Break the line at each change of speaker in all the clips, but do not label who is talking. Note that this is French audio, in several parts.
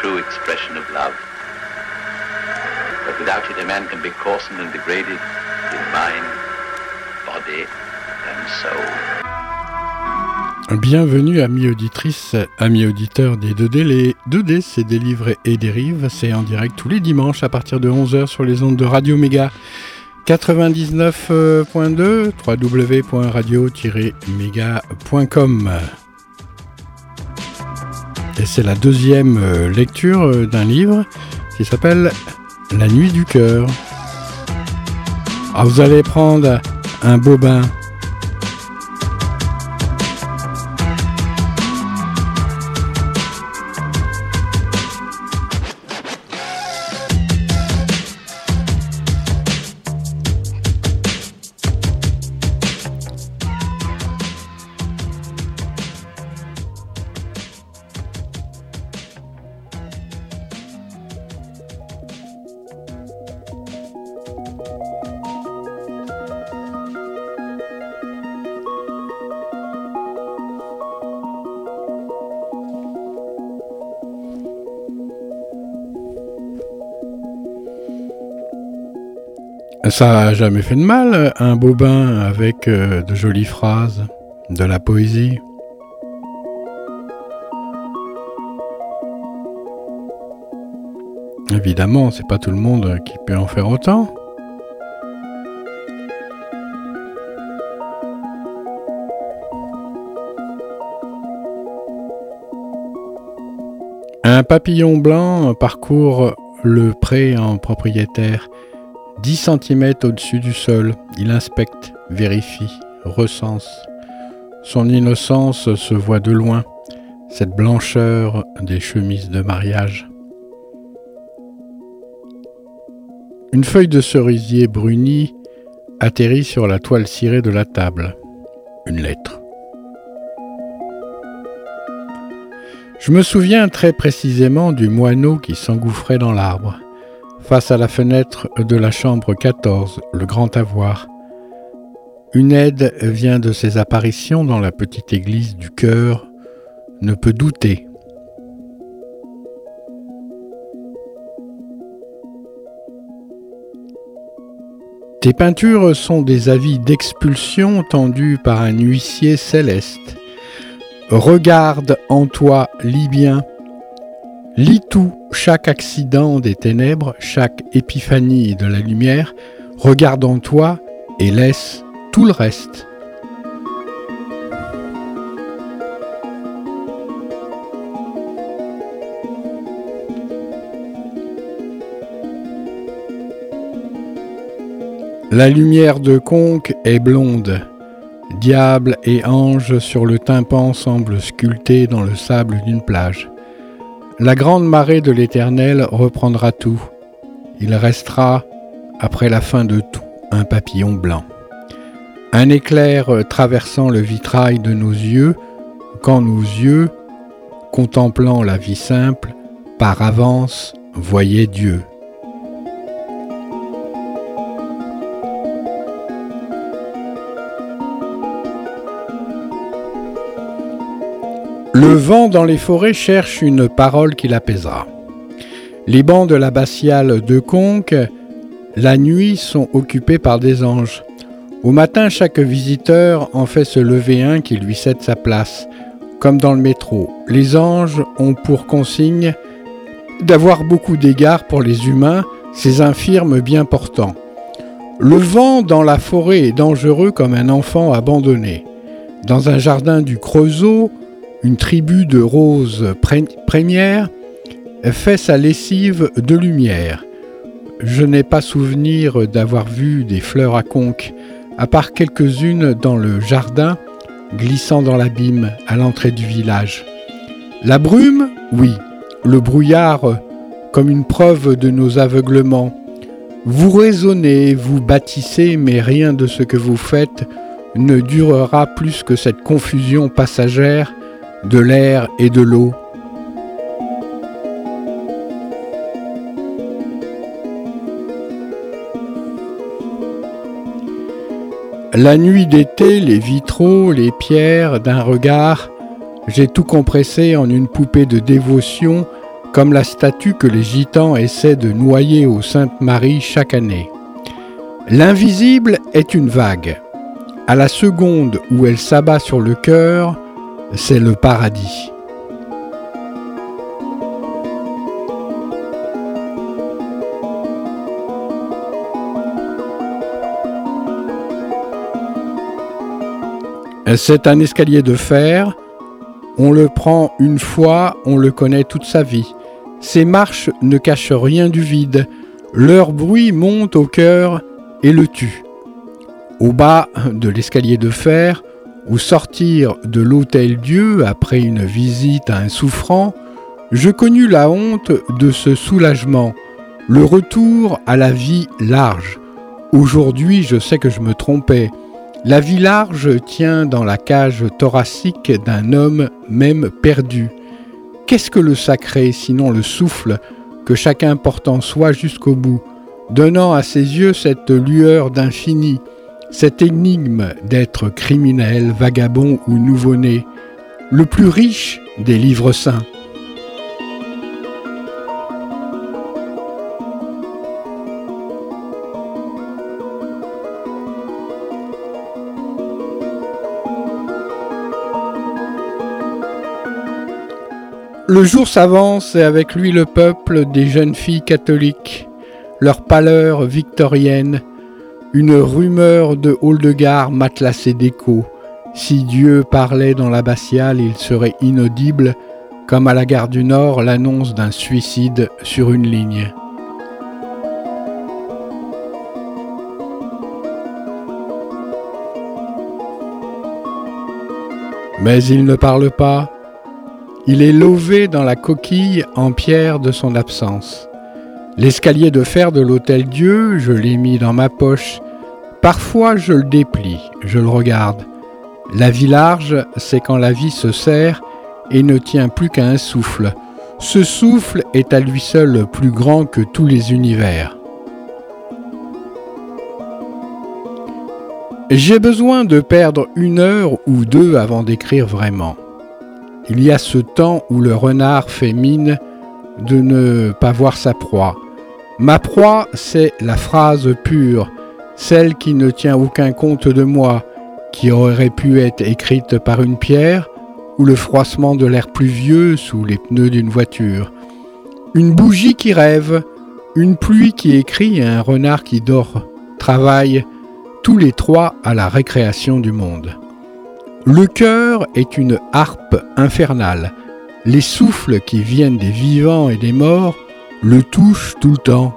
true expression of love. But without it, a man can be coarsened and degraded in mind, body, and soul.
Bienvenue amis auditrices, amis auditeurs des 2D. Les 2D, c'est des livres et des rives. C'est en direct tous les dimanches à partir de 11h sur les ondes de Radio Méga 99.2 www.radio-méga.com. C'est la deuxième euh, lecture euh, d'un livre qui s'appelle La nuit du cœur. Ah, vous allez prendre un beau bain Ça a jamais fait de mal, un beau bain avec euh, de jolies phrases, de la poésie. Évidemment, c'est pas tout le monde qui peut en faire autant. Un papillon blanc parcourt le pré en propriétaire 10 cm au-dessus du sol, il inspecte, vérifie, recense. Son innocence se voit de loin, cette blancheur des chemises de mariage. Une feuille de cerisier brunie atterrit sur la toile cirée de la table. Une lettre. Je me souviens très précisément du moineau qui s'engouffrait dans l'arbre face à la fenêtre de la chambre 14, le grand avoir. Une aide vient de ses apparitions dans la petite église du cœur, ne peut douter. Tes peintures sont des avis d'expulsion tendus par un huissier céleste. Regarde en toi, Libyen, Lis tout, chaque accident des ténèbres, chaque épiphanie de la lumière, regarde en toi et laisse tout le reste. La lumière de Conque est blonde. Diable et ange sur le tympan semblent sculptés dans le sable d'une plage. La grande marée de l'Éternel reprendra tout. Il restera, après la fin de tout, un papillon blanc. Un éclair traversant le vitrail de nos yeux, quand nos yeux, contemplant la vie simple, par avance voyaient Dieu. Le vent dans les forêts cherche une parole qui l'apaisera. Les bancs de l'abbatiale de Conques, la nuit, sont occupés par des anges. Au matin, chaque visiteur en fait se lever un qui lui cède sa place, comme dans le métro. Les anges ont pour consigne d'avoir beaucoup d'égards pour les humains, ces infirmes bien portants. Le vent dans la forêt est dangereux comme un enfant abandonné. Dans un jardin du Creusot, une tribu de roses premières fait sa lessive de lumière. Je n'ai pas souvenir d'avoir vu des fleurs à conque, à part quelques-unes dans le jardin, glissant dans l'abîme à l'entrée du village. La brume, oui, le brouillard comme une preuve de nos aveuglements. Vous raisonnez, vous bâtissez, mais rien de ce que vous faites ne durera plus que cette confusion passagère de l'air et de l'eau. La nuit d'été, les vitraux, les pierres d'un regard, j'ai tout compressé en une poupée de dévotion, comme la statue que les gitans essaient de noyer au Sainte-Marie chaque année. L'invisible est une vague. À la seconde où elle s'abat sur le cœur, c'est le paradis. C'est un escalier de fer. On le prend une fois, on le connaît toute sa vie. Ses marches ne cachent rien du vide. Leur bruit monte au cœur et le tue. Au bas de l'escalier de fer, au sortir de l'hôtel Dieu après une visite à un souffrant, je connus la honte de ce soulagement, le retour à la vie large. Aujourd'hui, je sais que je me trompais. La vie large tient dans la cage thoracique d'un homme même perdu. Qu'est-ce que le sacré sinon le souffle que chacun porte en soi jusqu'au bout, donnant à ses yeux cette lueur d'infini, cette énigme d'être criminel, vagabond ou nouveau-né, le plus riche des livres saints. Le jour s'avance et avec lui le peuple des jeunes filles catholiques, leur pâleur victorienne, une rumeur de hall de gare matelassée d'écho. Si Dieu parlait dans l'abbatiale, il serait inaudible, comme à la gare du Nord l'annonce d'un suicide sur une ligne. Mais il ne parle pas, il est lové dans la coquille en pierre de son absence. L'escalier de fer de l'Hôtel Dieu, je l'ai mis dans ma poche. Parfois je le déplie, je le regarde. La vie large, c'est quand la vie se serre et ne tient plus qu'à un souffle. Ce souffle est à lui seul plus grand que tous les univers. J'ai besoin de perdre une heure ou deux avant d'écrire vraiment. Il y a ce temps où le renard fait mine de ne pas voir sa proie. Ma proie, c'est la phrase pure, celle qui ne tient aucun compte de moi, qui aurait pu être écrite par une pierre ou le froissement de l'air pluvieux sous les pneus d'une voiture. Une bougie qui rêve, une pluie qui écrit et un renard qui dort, travaillent tous les trois à la récréation du monde. Le cœur est une harpe infernale. Les souffles qui viennent des vivants et des morts le touchent tout le temps.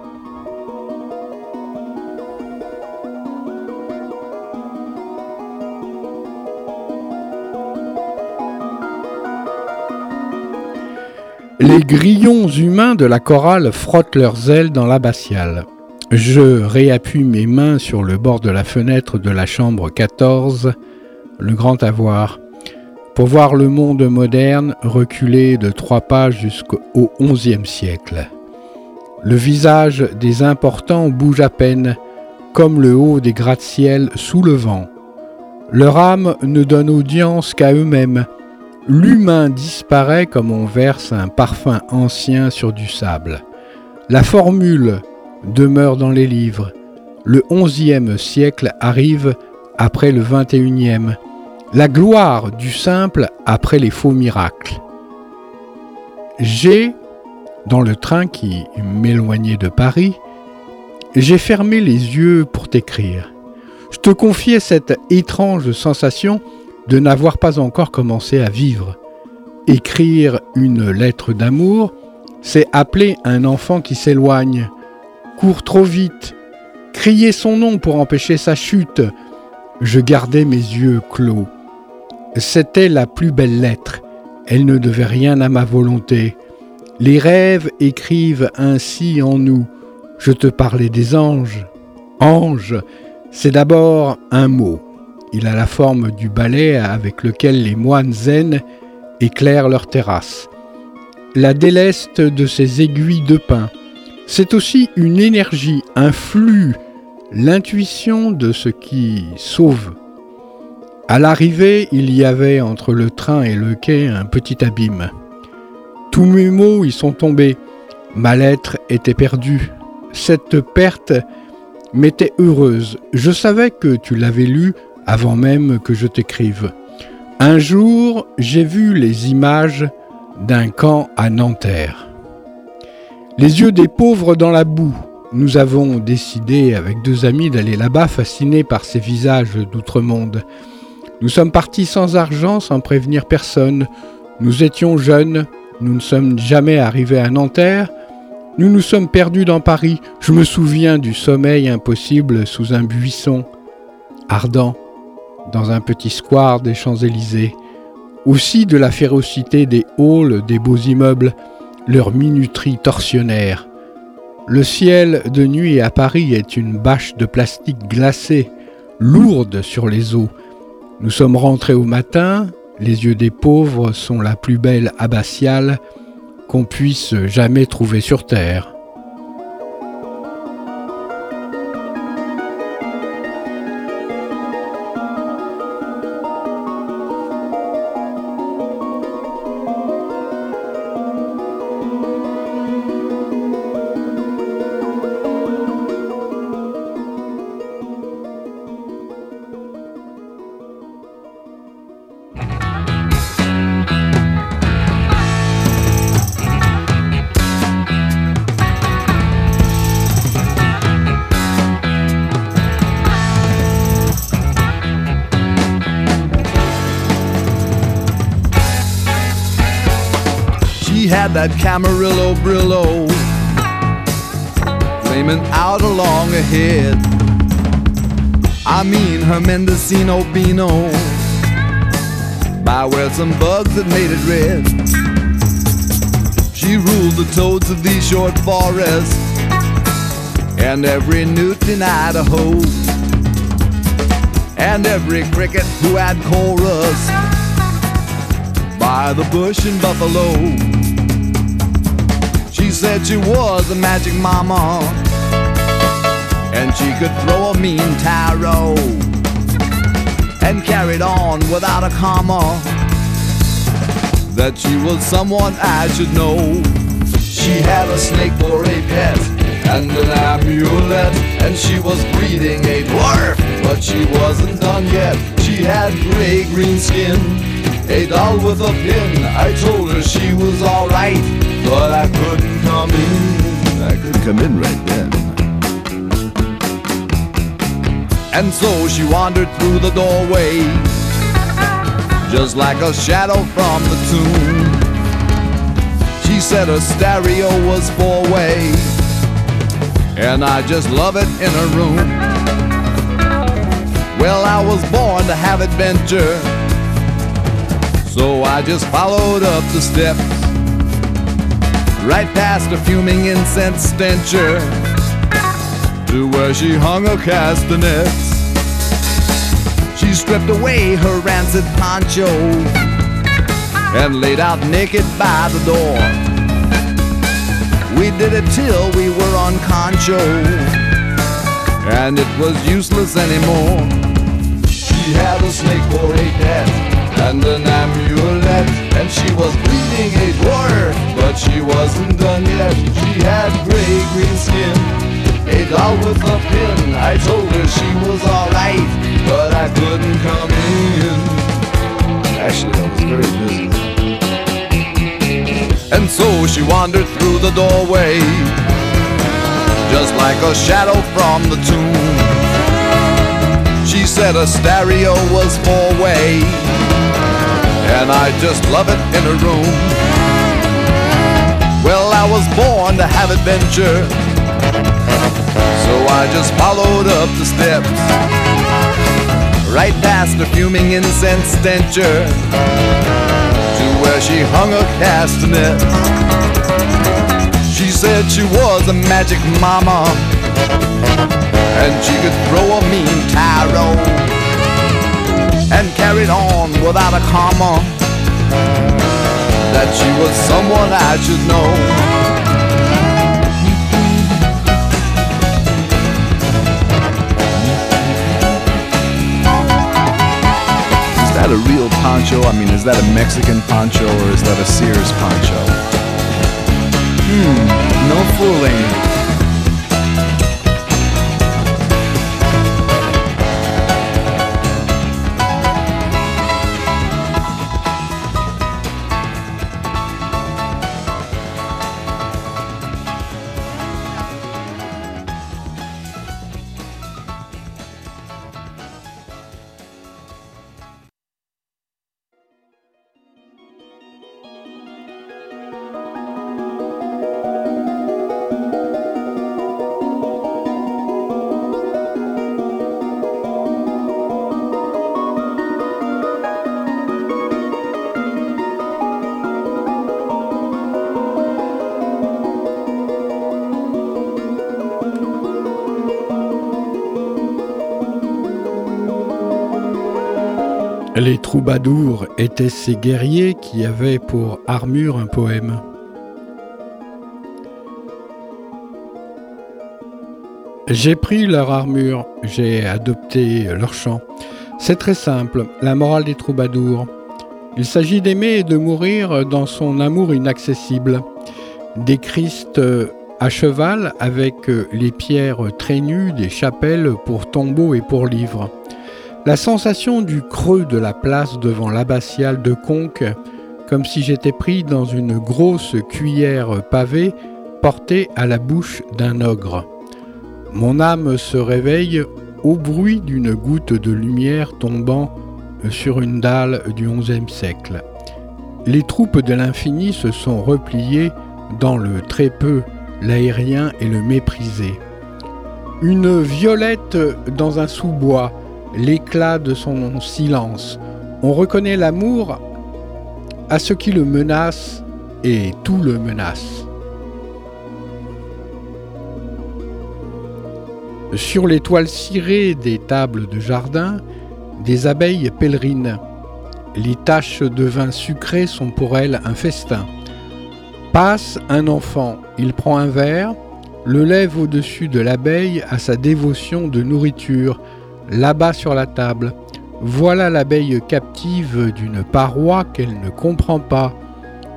Les grillons humains de la chorale frottent leurs ailes dans l'abbatiale. Je réappuie mes mains sur le bord de la fenêtre de la chambre 14 le grand avoir, pour voir le monde moderne reculer de trois pas jusqu'au XIe siècle. Le visage des importants bouge à peine, comme le haut des gratte-ciel sous le vent. Leur âme ne donne audience qu'à eux-mêmes. L'humain disparaît comme on verse un parfum ancien sur du sable. La formule demeure dans les livres. Le XIe siècle arrive après le XXIe, la gloire du simple après les faux miracles. J'ai, dans le train qui m'éloignait de Paris, j'ai fermé les yeux pour t'écrire. Je te confiais cette étrange sensation de n'avoir pas encore commencé à vivre. Écrire une lettre d'amour, c'est appeler un enfant qui s'éloigne, court trop vite, crier son nom pour empêcher sa chute, je gardais mes yeux clos. C'était la plus belle lettre. Elle ne devait rien à ma volonté. Les rêves écrivent ainsi en nous. Je te parlais des anges. Ange, c'est d'abord un mot. Il a la forme du balai avec lequel les moines zen éclairent leur terrasse. La déleste de ces aiguilles de pin. C'est aussi une énergie, un flux, l'intuition de ce qui sauve. À l'arrivée, il y avait entre le train et le quai un petit abîme. Tous mes mots y sont tombés. Ma lettre était perdue. Cette perte m'était heureuse. Je savais que tu l'avais lue avant même que je t'écrive. Un jour, j'ai vu les images d'un camp à Nanterre. Les yeux des pauvres dans la boue. Nous avons décidé avec deux amis d'aller là-bas fascinés par ces visages d'outre-monde. Nous sommes partis sans argent, sans prévenir personne. Nous étions jeunes, nous ne sommes jamais arrivés à Nanterre. Nous nous sommes perdus dans Paris. Je me souviens du sommeil impossible sous un buisson ardent dans un petit square des Champs-Élysées, aussi de la férocité des halls des beaux immeubles, leur minuterie torsionnaire. Le ciel de nuit à Paris est une bâche de plastique glacée, lourde sur les eaux. Nous sommes rentrés au matin, les yeux des pauvres sont la plus belle abbatiale qu'on puisse jamais trouver sur terre.
Her Mendocino Beano. By where some bugs had made it red. She ruled the toads of these short forests. And every newt in Idaho. And every cricket who had chorus. By the bush in Buffalo. She said she was a magic mama. And she could throw a mean tarot and carried on without a comma that she was someone I should know. She had a snake for a pet and an amulet, and she was breeding a dwarf, but she wasn't done yet. She had gray green skin, a doll with a pin. I told her she was alright, but I couldn't come in. I could come in right then. And so she wandered through the doorway, just like a shadow from the tomb. She said her stereo was four way, and I just love it in her room. Well, I was born to have adventure, so I just followed up the steps right past a fuming incense stencher to where she hung her castanets. She stripped away her rancid poncho and laid out naked by the door. We did it till we were on concho, and it was useless anymore. She had a snake for a pet and an amulet, and she was bleeding a dwarf, but she wasn't done yet. She had gray green skin, a doll with a pin. I told her she was alright, but I couldn't come in. Actually, I was very busy. And so she wandered through the doorway, just like a shadow from the tomb. She said a stereo was four way and I just love it in a room. Well, I was born to have adventure, I just followed up the steps, right past the fuming incense stencher, to where she hung her castanet. She said she was a magic mama. And she could throw a mean tarot and carried on without a comma. That she was someone I should know. That a real poncho? I mean, is that a Mexican poncho or is that a Sears poncho? Hmm, no fooling.
Les troubadours étaient ces guerriers qui avaient pour armure un poème. J'ai pris leur armure, j'ai adopté leur chant. C'est très simple, la morale des troubadours. Il s'agit d'aimer et de mourir dans son amour inaccessible. Des Christ à cheval avec les pierres très nues des chapelles pour tombeaux et pour livres. La sensation du creux de la place devant l'abbatiale de Conques, comme si j'étais pris dans une grosse cuillère pavée portée à la bouche d'un ogre. Mon âme se réveille au bruit d'une goutte de lumière tombant sur une dalle du XIe siècle. Les troupes de l'infini se sont repliées dans le très peu, l'aérien et le méprisé. Une violette dans un sous-bois, l'éclat de son silence. On reconnaît l'amour à ce qui le menace et tout le menace. Sur les toiles cirées des tables de jardin, des abeilles pèlerines. Les taches de vin sucré sont pour elles un festin. Passe un enfant, il prend un verre, le lève au-dessus de l'abeille à sa dévotion de nourriture, là-bas sur la table. Voilà l'abeille captive d'une paroi qu'elle ne comprend pas,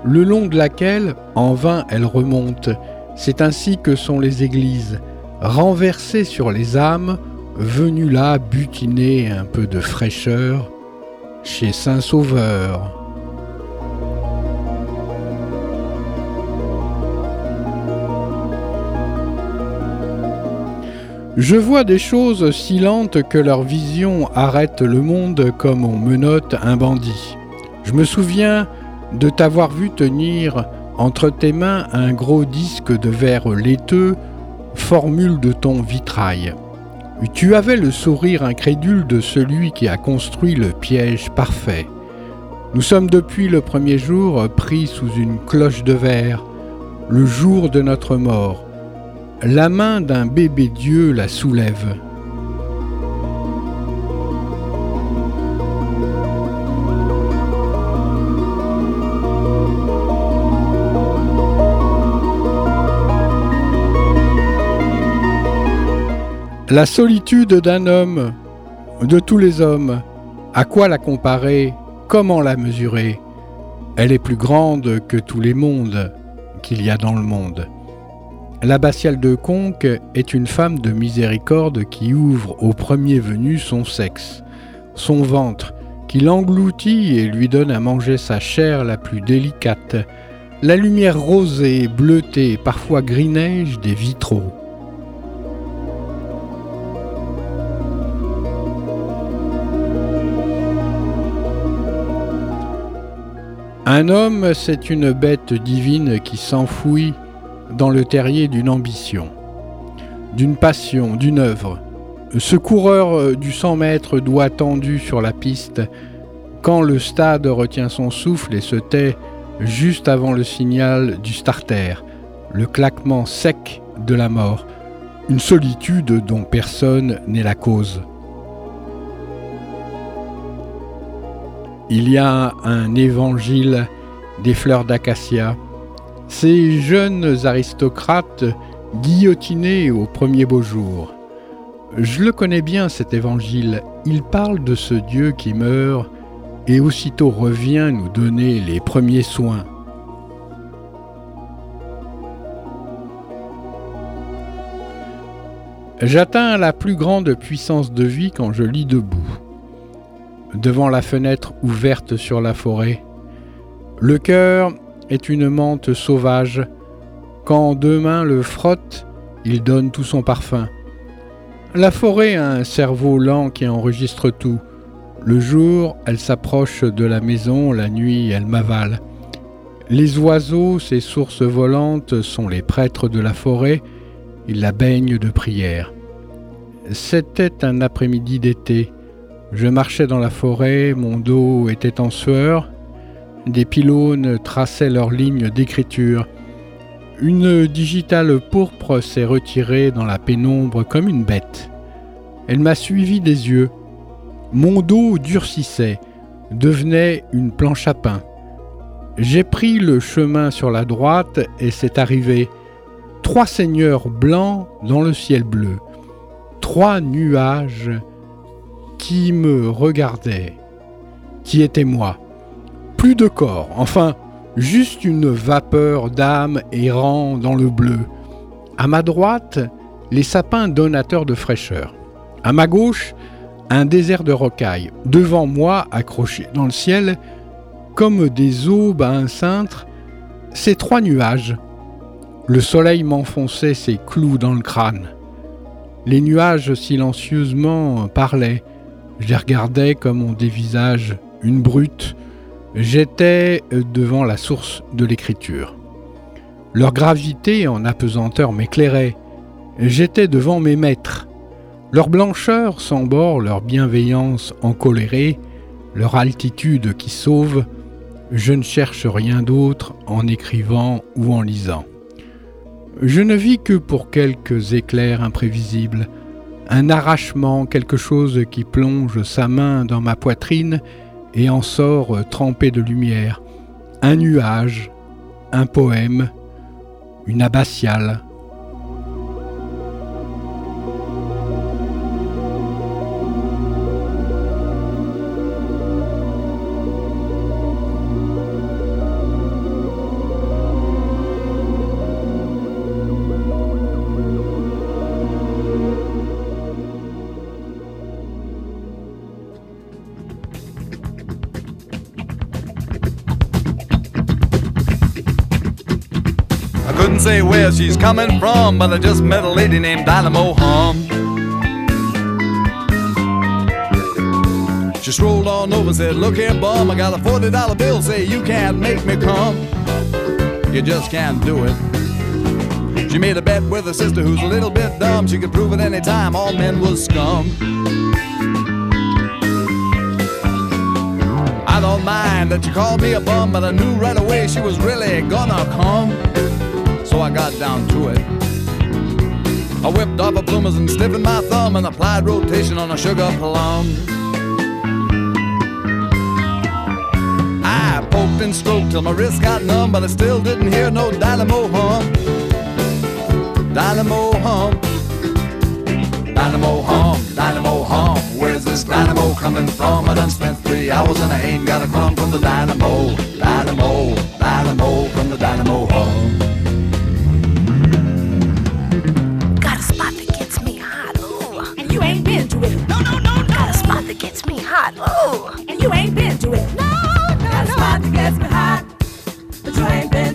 le long de laquelle, en vain, elle remonte. C'est ainsi que sont les églises, renversées sur les âmes, venues là butiner un peu de fraîcheur chez Saint-Sauveur. Je vois des choses si lentes que leur vision arrête le monde comme on menotte un bandit. Je me souviens de t'avoir vu tenir entre tes mains un gros disque de verre laiteux, formule de ton vitrail. Tu avais le sourire incrédule de celui qui a construit le piège parfait. Nous sommes depuis le premier jour pris sous une cloche de verre, le jour de notre mort. La main d'un bébé Dieu la soulève. La solitude d'un homme, de tous les hommes, à quoi la comparer Comment la mesurer? Elle est plus grande que tous les mondes qu'il y a dans le monde. L'abbatiale de Conques est une femme de miséricorde qui ouvre au premier venu son sexe, son ventre, qui l'engloutit et lui donne à manger sa chair la plus délicate, la lumière rosée, bleutée, parfois gris-neige des vitraux. Un homme, c'est une bête divine qui s'enfouit dans le terrier d'une ambition, d'une passion, d'une œuvre. Ce coureur euh, du 100 mètres doit tendu sur la piste, quand le stade retient son souffle et se tait juste avant le signal du starter, le claquement sec de la mort, une solitude dont personne n'est la cause. Il y a un évangile des fleurs d'acacia, ces jeunes aristocrates guillotinés au premier beau jour. Je le connais bien cet évangile, il parle de ce Dieu qui meurt et aussitôt revient nous donner les premiers soins. J'atteins la plus grande puissance de vie quand je lis debout, devant la fenêtre ouverte sur la forêt. Le cœur est une menthe sauvage. Quand deux mains le frottent, il donne tout son parfum. La forêt a un cerveau lent qui enregistre tout. Le jour, elle s'approche de la maison, la nuit, elle m'avale. Les oiseaux, ces sources volantes, sont les prêtres de la forêt, ils la baignent de prières. C'était un après-midi d'été. Je marchais dans la forêt, mon dos était en sueur, des pylônes traçaient leurs lignes d'écriture. Une digitale pourpre s'est retirée dans la pénombre comme une bête. Elle m'a suivi des yeux. Mon dos durcissait, devenait une planche à pain. J'ai pris le chemin sur la droite et c'est arrivé. Trois seigneurs blancs dans le ciel bleu. Trois nuages qui me regardaient, qui étaient moi. Plus de corps, enfin, juste une vapeur d'âme errant dans le bleu. À ma droite, les sapins donateurs de fraîcheur. À ma gauche, un désert de rocailles. Devant moi, accrochés dans le ciel, comme des aubes à un cintre, ces trois nuages. Le soleil m'enfonçait ses clous dans le crâne. Les nuages silencieusement parlaient. Je les regardais comme on dévisage une brute J'étais devant la source de l'écriture. Leur gravité en apesanteur m'éclairait. J'étais devant mes maîtres. Leur blancheur sans bord, leur bienveillance encolérée, leur altitude qui sauve, je ne cherche rien d'autre en écrivant ou en lisant. Je ne vis que pour quelques éclairs imprévisibles, un arrachement, quelque chose qui plonge sa main dans ma poitrine et en sort euh, trempé de lumière, un nuage, un poème, une abbatiale,
say where she's coming from, but I just met a lady named Dynamo Hum. She strolled on over and said, Look here, bum, I got a $40 bill, say you can't make me come. You just can't do it. She made a bet with her sister who's a little bit dumb. She could prove at any time all men was scum. I don't mind that you called me a bum, but I knew right away she was really gonna come so I got down to it. I whipped off a bloomers and stiffened my thumb and applied rotation on a sugar plum. I poked and stroked till my wrist got numb, but I still didn't hear no dynamo hum. Dynamo hum. Dynamo hum, dynamo hum. Where's this dynamo coming from? I done spent three hours and I ain't got a crumb from the dynamo. Dynamo, dynamo from the dynamo hum.
Ooh, and you ain't been to it. No, no, Got a spot that gets me hot, but you ain't been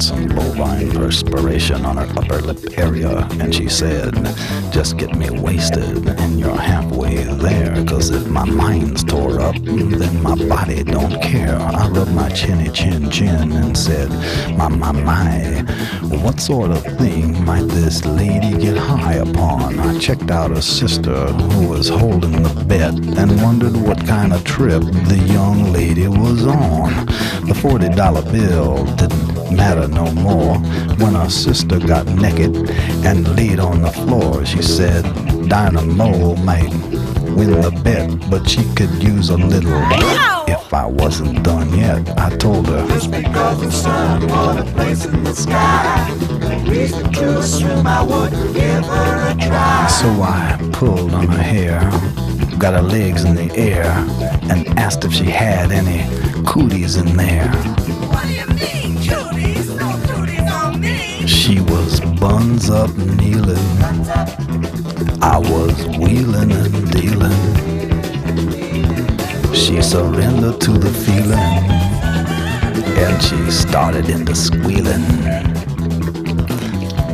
some bovine perspiration on her upper lip area, and she said, Just get me wasted, and you're halfway there, cause if my mind's tore up, then my body don't care. I rubbed my chinny chin chin and said, My, my, my, what sort of thing might this lady get high upon? I checked out a sister who was holding the bed and wondered what kind of trip the young lady was on. The $40 bill didn't matter no more when our sister got naked and laid on the floor. She said, Dynamo might win the bet, but she could use a little. If I wasn't done yet, I told her.
Just because the sun won a place in the sky. Reason to assume I would give her a try.
So I pulled on her hair, got her legs in the air, and asked if she had any cooties in there.
What do you mean,
She was buns up kneeling. I was wheeling and dealing. She surrendered to the feeling. And she started into squealing.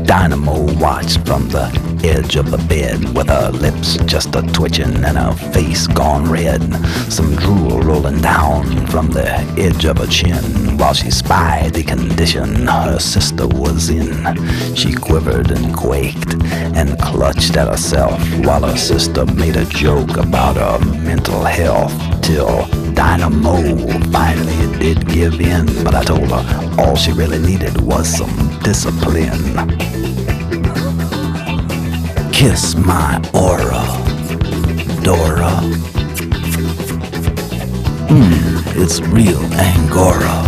Dynamo watched from the edge of the bed with her lips just a twitching and her face gone red. Some drool rolling down from the edge of her chin while she spied the condition her sister was in. She quivered and quaked and clutched at herself while her sister made a joke about her mental health till Dynamo finally did give in. But I told her all she really needed was some discipline kiss my aura, Dora. Mmm, it's real Angora.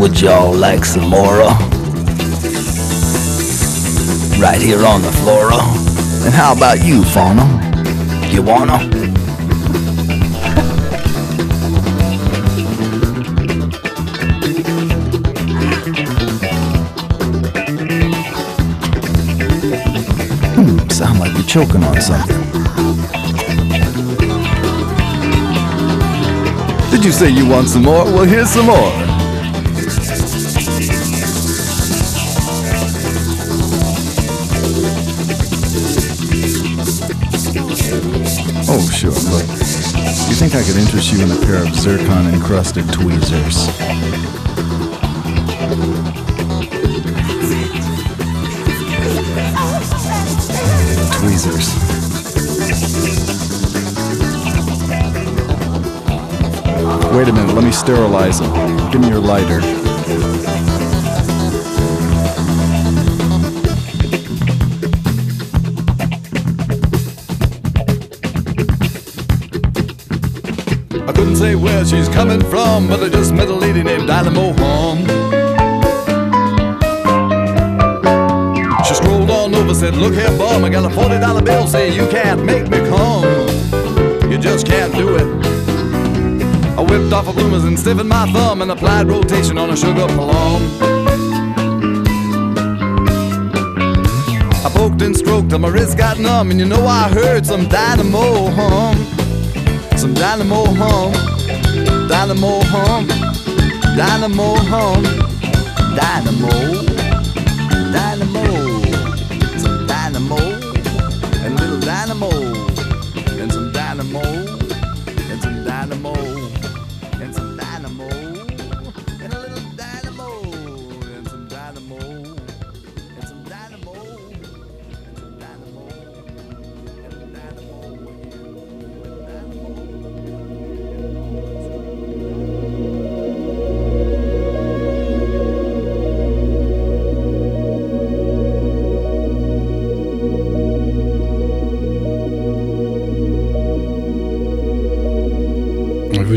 Would y'all like some more? Right here on the flora. And how about you, fauna? You wanna? Choking on something. Did you say you want some more? Well, here's some more. Oh, sure. Look, you think I could interest you in a pair of zircon encrusted tweezers? Wait a minute, let me sterilize them. Give me your lighter.
I couldn't say where she's coming from, but I just met a lady named Dynamo Home. Said, Look here, bum, I got a $40 bill, say you can't make me come. You just can't do it. I whipped off a bloomers and stiffened my thumb and applied rotation on a sugar plum. I poked and stroked till my wrist got numb, and you know I heard some dynamo hum some dynamo hum, dynamo hum, dynamo hum, dynamo, dynamo,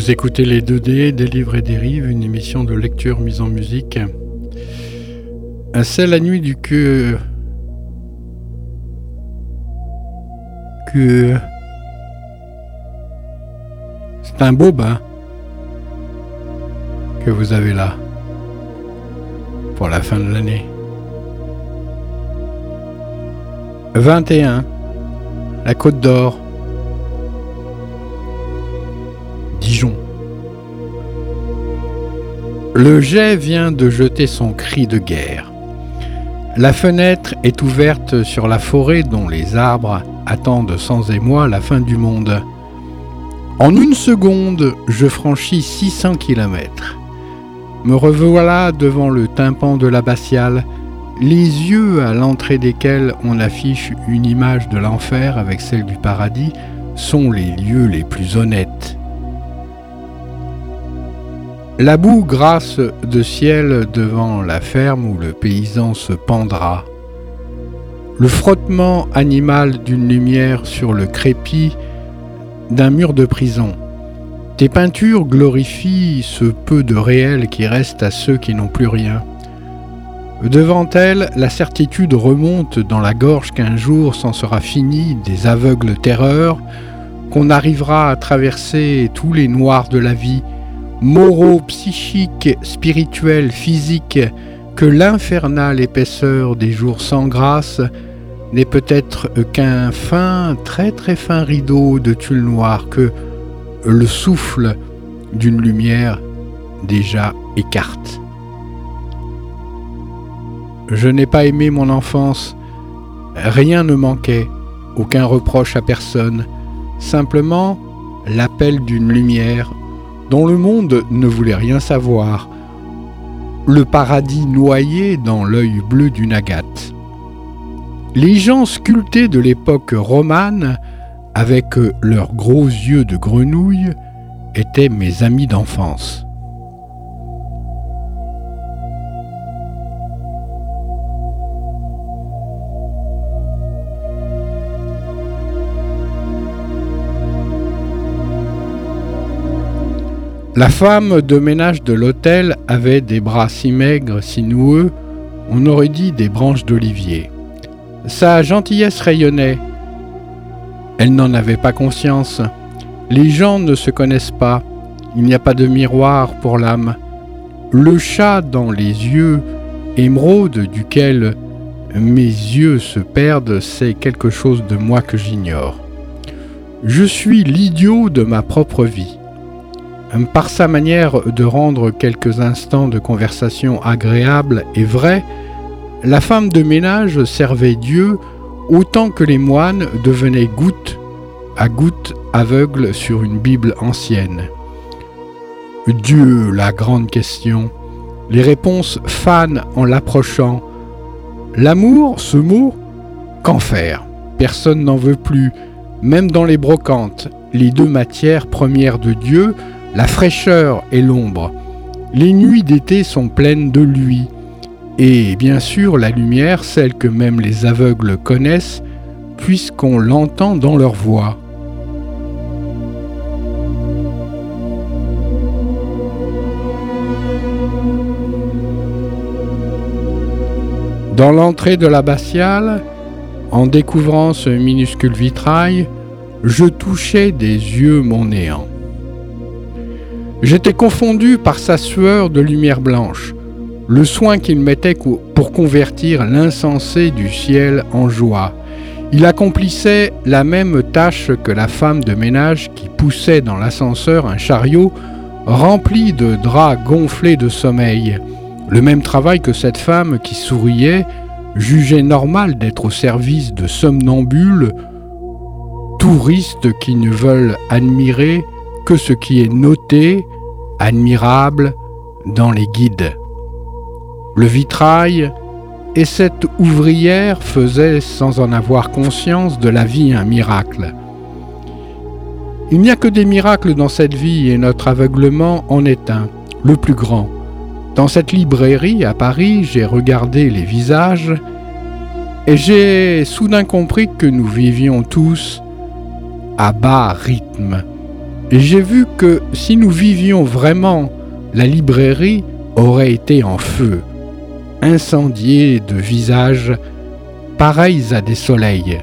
Vous écoutez les 2D, des livres et des rives, une émission de lecture mise en musique. C'est la nuit du que. Que. C'est un beau bain que vous avez là pour la fin de l'année. 21. La Côte d'Or. Le jet vient de jeter son cri de guerre. La fenêtre est ouverte sur la forêt dont les arbres attendent sans émoi la fin du monde. En une seconde, je franchis 600 kilomètres. Me revoilà devant le tympan de l'abbatiale, les yeux à l'entrée desquels on affiche une image de l'enfer avec celle du paradis sont les lieux les plus honnêtes. La boue grasse de ciel devant la ferme où le paysan se pendra. Le frottement animal d'une lumière sur le crépi d'un mur de prison. Tes peintures glorifient ce peu de réel qui reste à ceux qui n'ont plus rien. Devant elle, la certitude remonte dans la gorge qu'un jour s'en sera fini des aveugles terreurs, qu'on arrivera à traverser tous les noirs de la vie, moraux, psychiques, spirituels, physiques, que l'infernale épaisseur des jours sans grâce n'est peut-être qu'un fin, très très fin rideau de tulle noir que le souffle d'une lumière déjà écarte. Je n'ai pas aimé mon enfance, rien ne manquait, aucun reproche à personne, simplement l'appel d'une lumière dont le monde ne voulait rien savoir, le paradis noyé dans l'œil bleu d'une agate. Les gens sculptés de l'époque romane, avec leurs gros yeux de grenouille, étaient mes amis d'enfance. La femme de ménage de l'hôtel avait des bras si maigres, si noueux, on aurait dit des branches d'olivier. Sa gentillesse rayonnait. Elle n'en avait pas conscience. Les gens ne se connaissent pas. Il n'y a pas de miroir pour l'âme. Le chat dans les yeux émeraude duquel mes yeux se perdent, c'est quelque chose de moi que j'ignore. Je suis l'idiot de ma propre vie. Par sa manière de rendre quelques instants de conversation agréables et vrais, la femme de ménage servait Dieu autant que les moines devenaient gouttes à gouttes aveugles sur une Bible ancienne. Dieu, la grande question. Les réponses fanent en l'approchant. L'amour, ce mot, qu'en faire? Personne n'en veut plus, même dans les brocantes, les deux matières premières de Dieu, la fraîcheur et l'ombre. Les nuits d'été sont pleines de lui. Et bien sûr la lumière, celle que même les aveugles connaissent, puisqu'on l'entend dans leur voix. Dans l'entrée de l'abbatiale, en découvrant ce minuscule vitrail, je touchais des yeux mon néant. J'étais confondu par sa sueur de lumière blanche, le soin qu'il mettait pour convertir l'insensé du ciel en joie. Il accomplissait la même tâche que la femme de ménage qui poussait dans l'ascenseur un chariot rempli de draps gonflés de sommeil. Le même travail que cette femme qui souriait, jugeait normal d'être au service de somnambules, touristes qui ne veulent admirer que ce qui est noté, admirable, dans les guides. Le vitrail et cette ouvrière faisaient, sans en avoir conscience, de la vie un miracle. Il n'y a que des miracles dans cette vie et notre aveuglement en est un, le plus grand. Dans cette librairie à Paris, j'ai regardé les visages et j'ai soudain compris que nous vivions tous à bas rythme. J'ai vu que si nous vivions vraiment, la librairie aurait été en feu, incendiée de visages pareils à des soleils.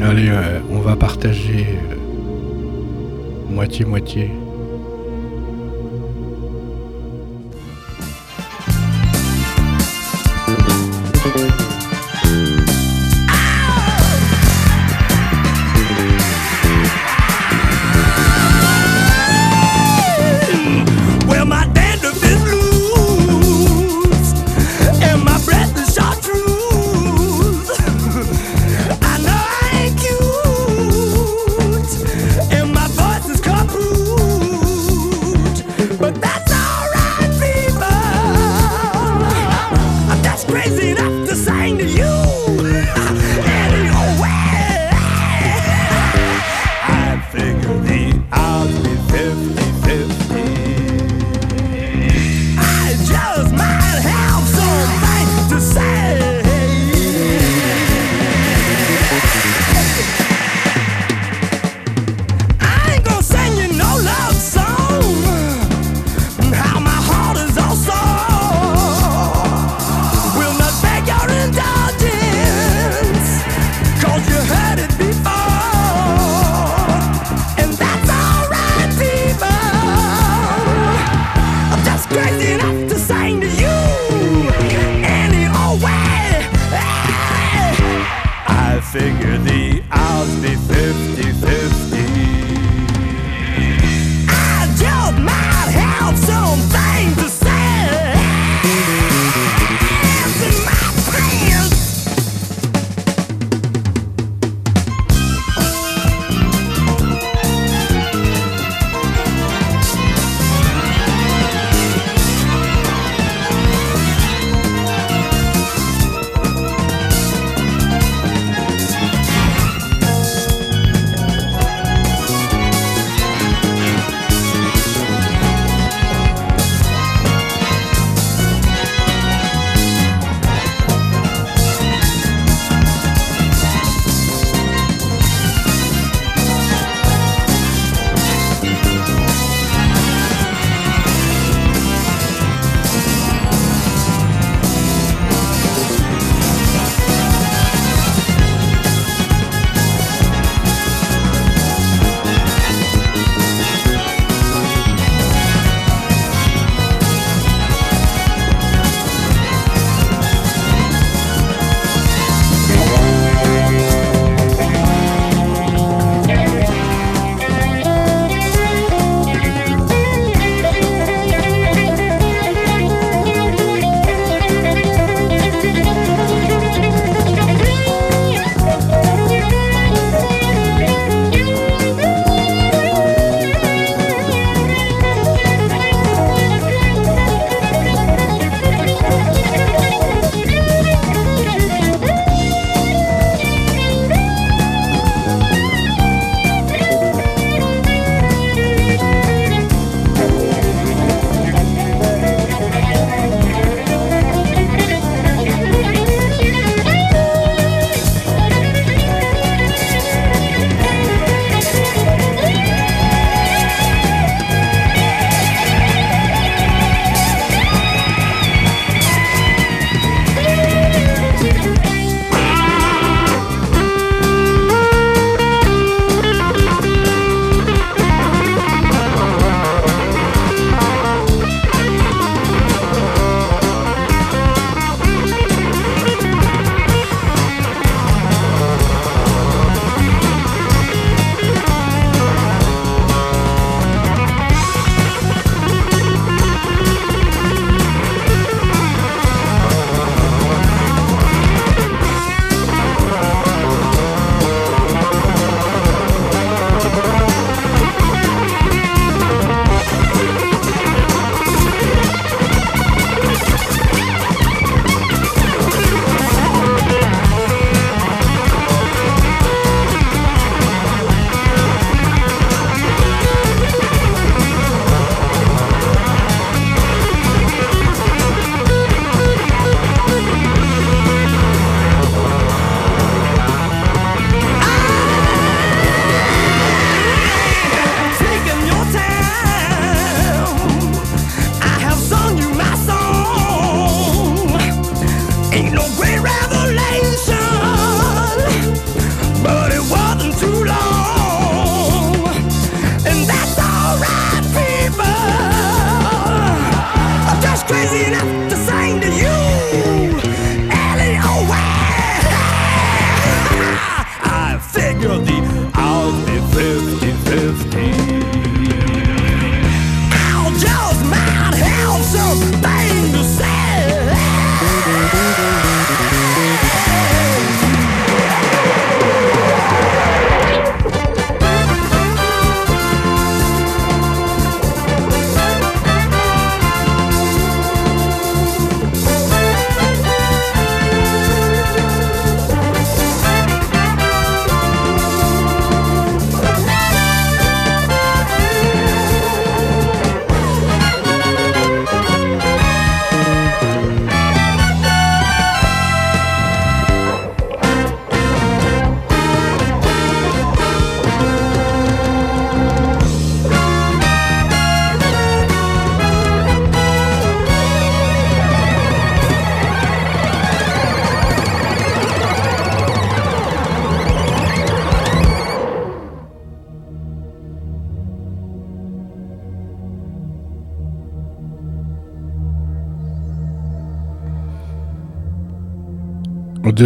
Allez, euh, on va partager euh, moitié-moitié.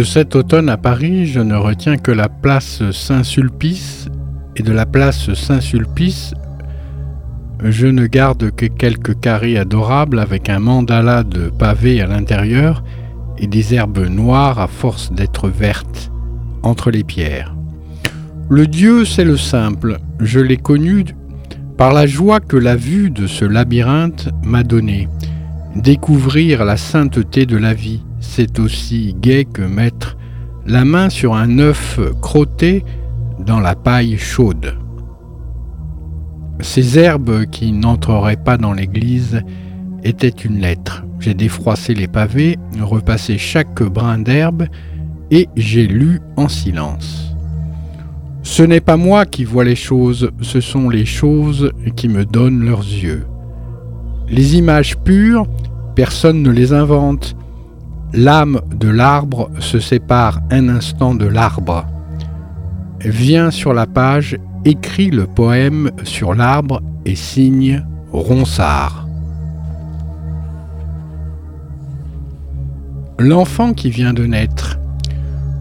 De cet automne à Paris, je ne retiens que la place Saint-Sulpice, et de la place Saint-Sulpice, je ne garde que quelques carrés adorables avec un mandala de pavés à l'intérieur et des herbes noires à force d'être vertes entre les pierres. Le Dieu, c'est le simple. Je l'ai connu par la joie que la vue de ce labyrinthe m'a donnée. Découvrir la sainteté de la vie, c'est aussi gai que mettre la main sur un œuf crotté dans la paille chaude. Ces herbes qui n'entreraient pas dans l'église étaient une lettre. J'ai défroissé les pavés, repassé chaque brin d'herbe et j'ai lu en silence. Ce n'est pas moi qui vois les choses, ce sont les choses qui me donnent leurs yeux. Les images pures, personne ne les invente. L'âme de l'arbre se sépare un instant de l'arbre. Vient sur la page, écrit le poème sur l'arbre et signe Ronsard. L'enfant qui vient de naître,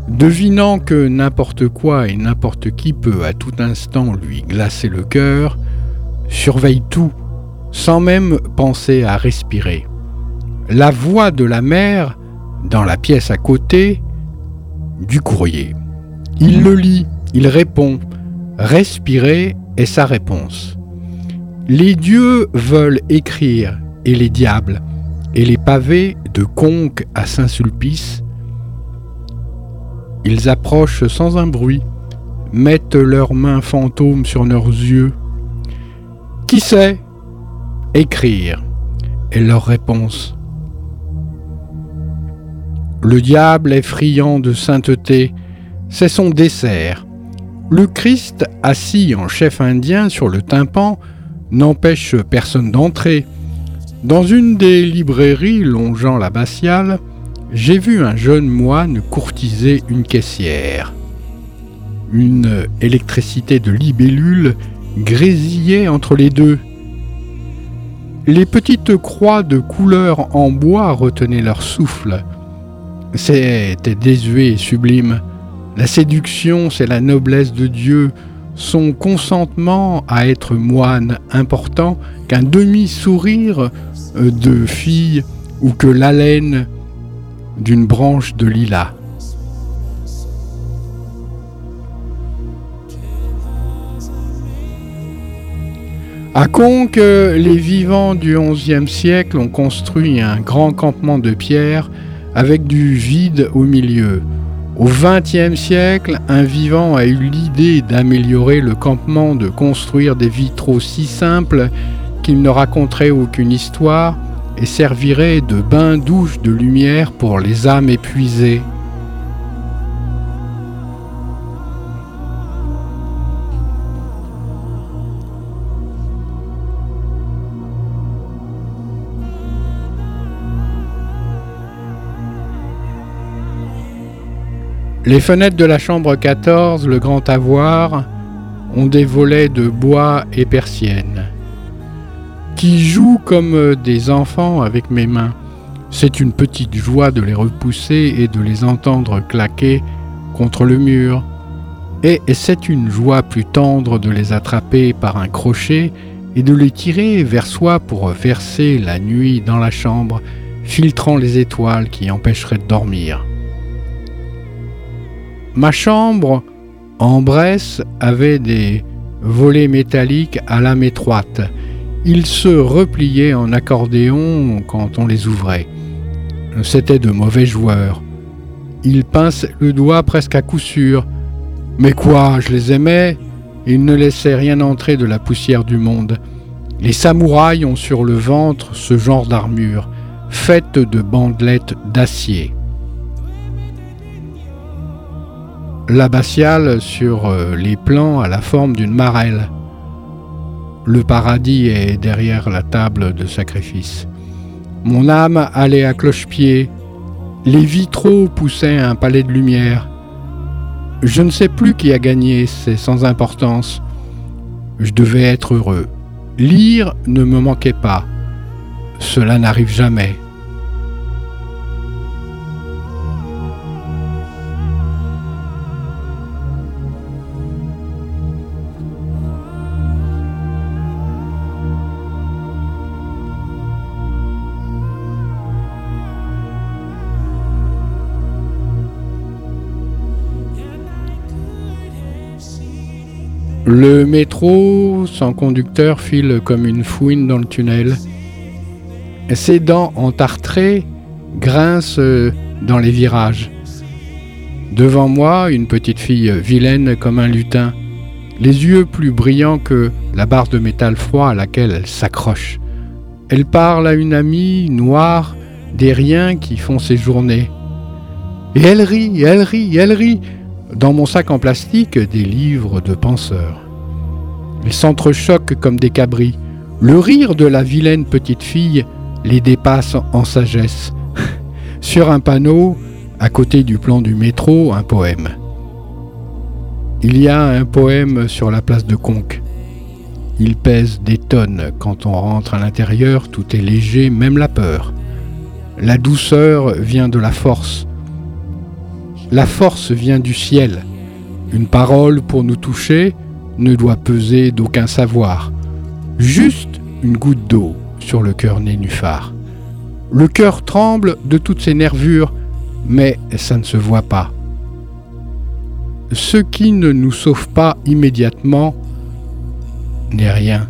devinant que n'importe quoi et n'importe qui peut à tout instant lui glacer le cœur, surveille tout, sans même penser à respirer. La voix de la mère, dans la pièce à côté, du courrier. Il le lit, il répond. Respirer est sa réponse. Les dieux veulent écrire, et les diables, et les pavés de Conques à Saint-Sulpice, ils approchent sans un bruit, mettent leurs mains fantômes sur leurs yeux. Qui sait? Écrire est leur réponse. Le diable est friand de sainteté, c'est son dessert. Le Christ, assis en chef indien sur le tympan, n'empêche personne d'entrer. Dans une des librairies longeant l'abbatiale, j'ai vu un jeune moine courtiser une caissière. Une électricité de libellule grésillait entre les deux. Les petites croix de couleur en bois retenaient leur souffle. C'était désuet et sublime. La séduction, c'est la noblesse de Dieu, son consentement à être moine important qu'un demi-sourire de fille ou que l'haleine d'une branche de lilas. À Conques, les vivants du XIe siècle ont construit un grand campement de pierre avec du vide au milieu. Au XXe siècle, un vivant a eu l'idée d'améliorer le campement, de construire des vitraux si simples qu'ils ne raconteraient aucune histoire et serviraient de bain-douche de lumière pour les âmes épuisées. Les fenêtres de la chambre 14, le grand avoir, ont des volets de bois et persiennes, qui jouent comme des enfants avec mes mains. C'est une petite joie de les repousser et de les entendre claquer contre le mur. Et c'est une joie plus tendre de les attraper par un crochet et de les tirer vers soi pour verser la nuit dans la chambre, filtrant les étoiles qui empêcheraient de dormir. Ma chambre en Bresse avait des volets métalliques à lame étroite. Ils se repliaient en accordéon quand on les ouvrait. C'étaient de mauvais joueurs. Ils pinçaient le doigt presque à coup sûr. Mais quoi, je les aimais? Ils ne laissaient rien entrer de la poussière du monde. Les samouraïs ont sur le ventre ce genre d'armure, faite de bandelettes d'acier. L'abbatiale sur euh, les plans à la forme d'une marelle. Le paradis est derrière la table de sacrifice. Mon âme allait à cloche-pied. Les vitraux poussaient un palais de lumière. Je ne sais plus qui a gagné, c'est sans importance. Je devais être heureux. Lire ne me manquait pas. Cela n'arrive jamais. Le métro, sans conducteur, file comme une fouine dans le tunnel. Ses dents entartrées grincent dans les virages. Devant moi, une petite fille vilaine comme un lutin, les yeux plus brillants que la barre de métal froid à laquelle elle s'accroche. Elle parle à une amie noire des riens qui font ses journées. Et elle rit, elle rit, elle rit. Dans mon sac en plastique, des livres de penseurs. Ils s'entrechoquent comme des cabris. Le rire de la vilaine petite fille les dépasse en sagesse. Sur un panneau, à côté du plan du métro, un poème. Il y a un poème sur la place de Conques. Il pèse des tonnes. Quand on rentre à l'intérieur, tout est léger, même la peur. La douceur vient de la force. La force vient du ciel. Une parole pour nous toucher ne doit peser d'aucun savoir. Juste une goutte d'eau sur le cœur nénuphar. Le cœur tremble de toutes ses nervures, mais ça ne se voit pas. Ce qui ne nous sauve pas immédiatement n'est rien.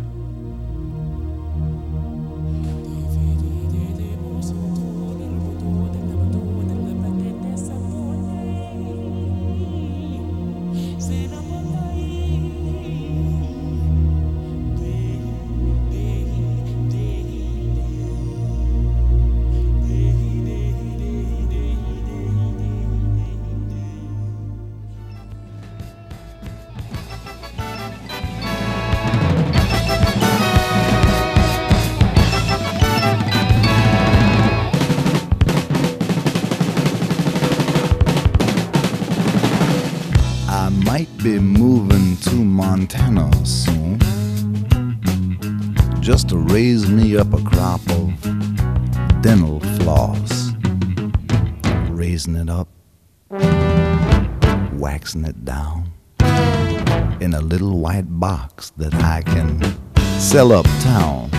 Sell uptown.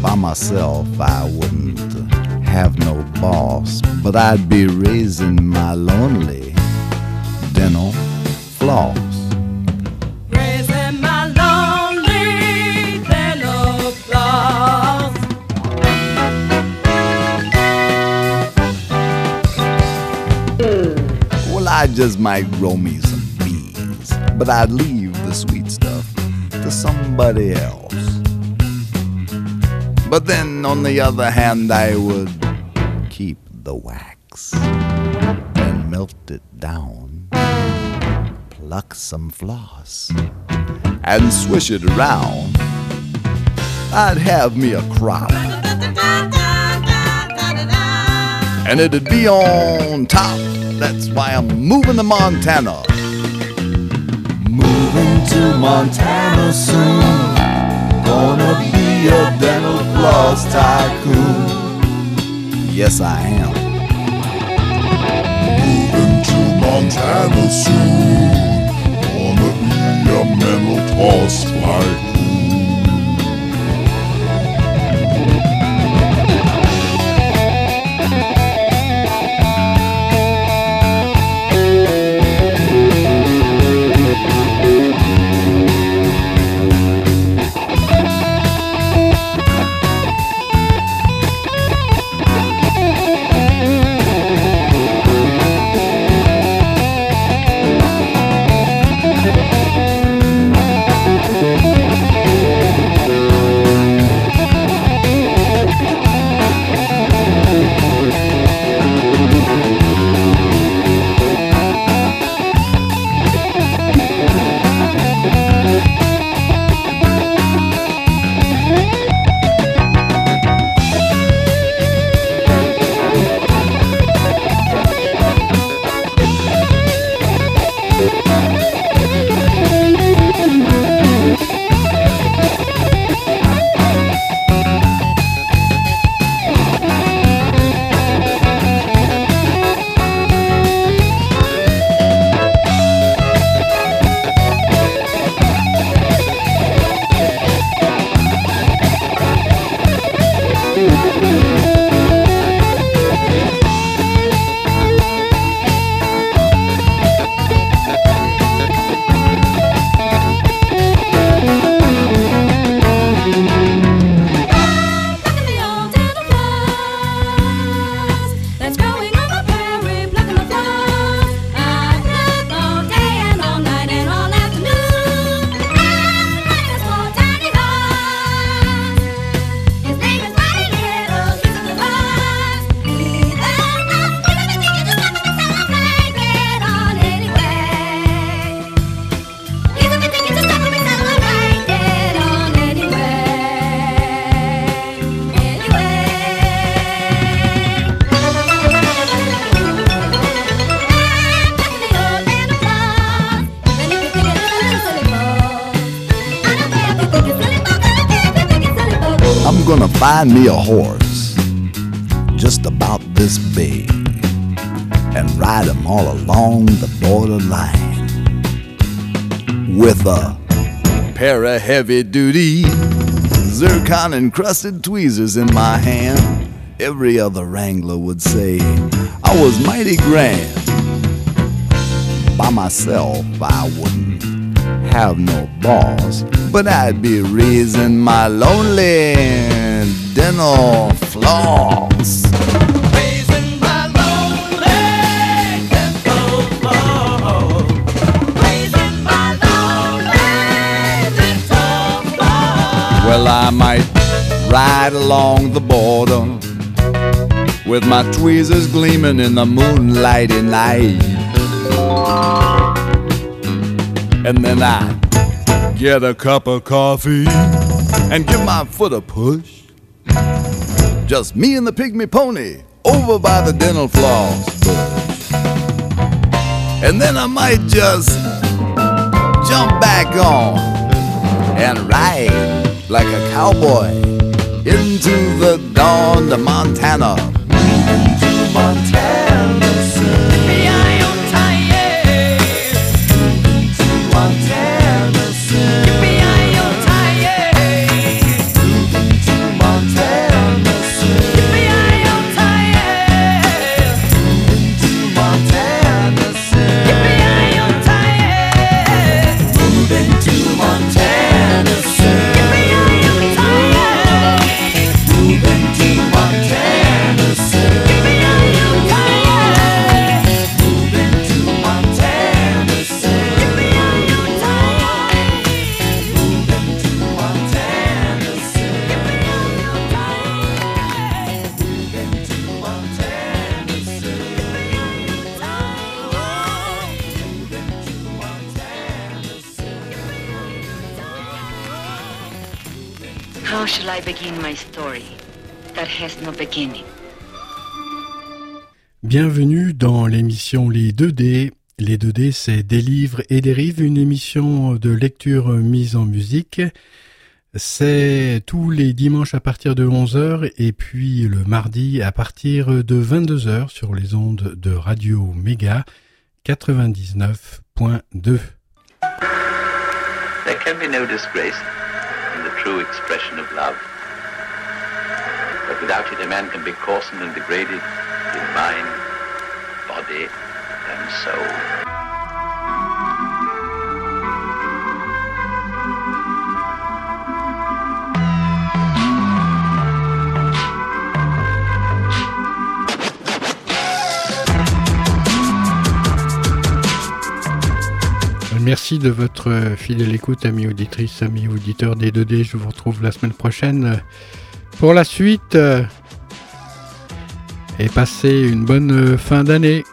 By myself, I wouldn't have no boss, but I'd be raising my lonely dental floss.
Raising my lonely dental floss.
Well, I just might grow me some beans, but I'd leave the sweet stuff to somebody else. But then, on the other hand, I would keep the wax and melt it down, pluck some floss, and swish it around. I'd have me a crop, and it'd be on top. That's why I'm moving to Montana. To Montana soon. Gonna be a dental floss tycoon. Yes, I am.
Moving to Montana soon. Gonna be a mental toss tycoon.
Horse just about this big and ride him all along the borderline with a pair of heavy duty zircon encrusted tweezers in my hand. Every other wrangler would say I was mighty grand. By myself, I wouldn't have no boss, but I'd be raising my lonely dental floss. Well, I might ride along the border with my tweezers gleaming in the moonlighty night. And then I get a cup of coffee and give my foot a push. Just me and the pygmy pony over by the dental floss bush. And then I might just jump back on and ride like a cowboy into the dawn to Montana.
Begin my story that has no beginning?
Bienvenue dans l'émission Les 2D. Les 2D, c'est Des livres et des rives, une émission de lecture mise en musique. C'est tous les dimanches à partir de 11h et puis le mardi à partir de 22h sur les ondes de Radio Méga 99.2.
There can be no disgrace in the true expression of love. But without it, a man can be coarsened and degraded in mind, body, and soul.
Merci de votre fidèle écoute, amis auditrices, amis auditeurs des 2D. Je vous retrouve la semaine prochaine pour la suite. Et passez une bonne fin d'année.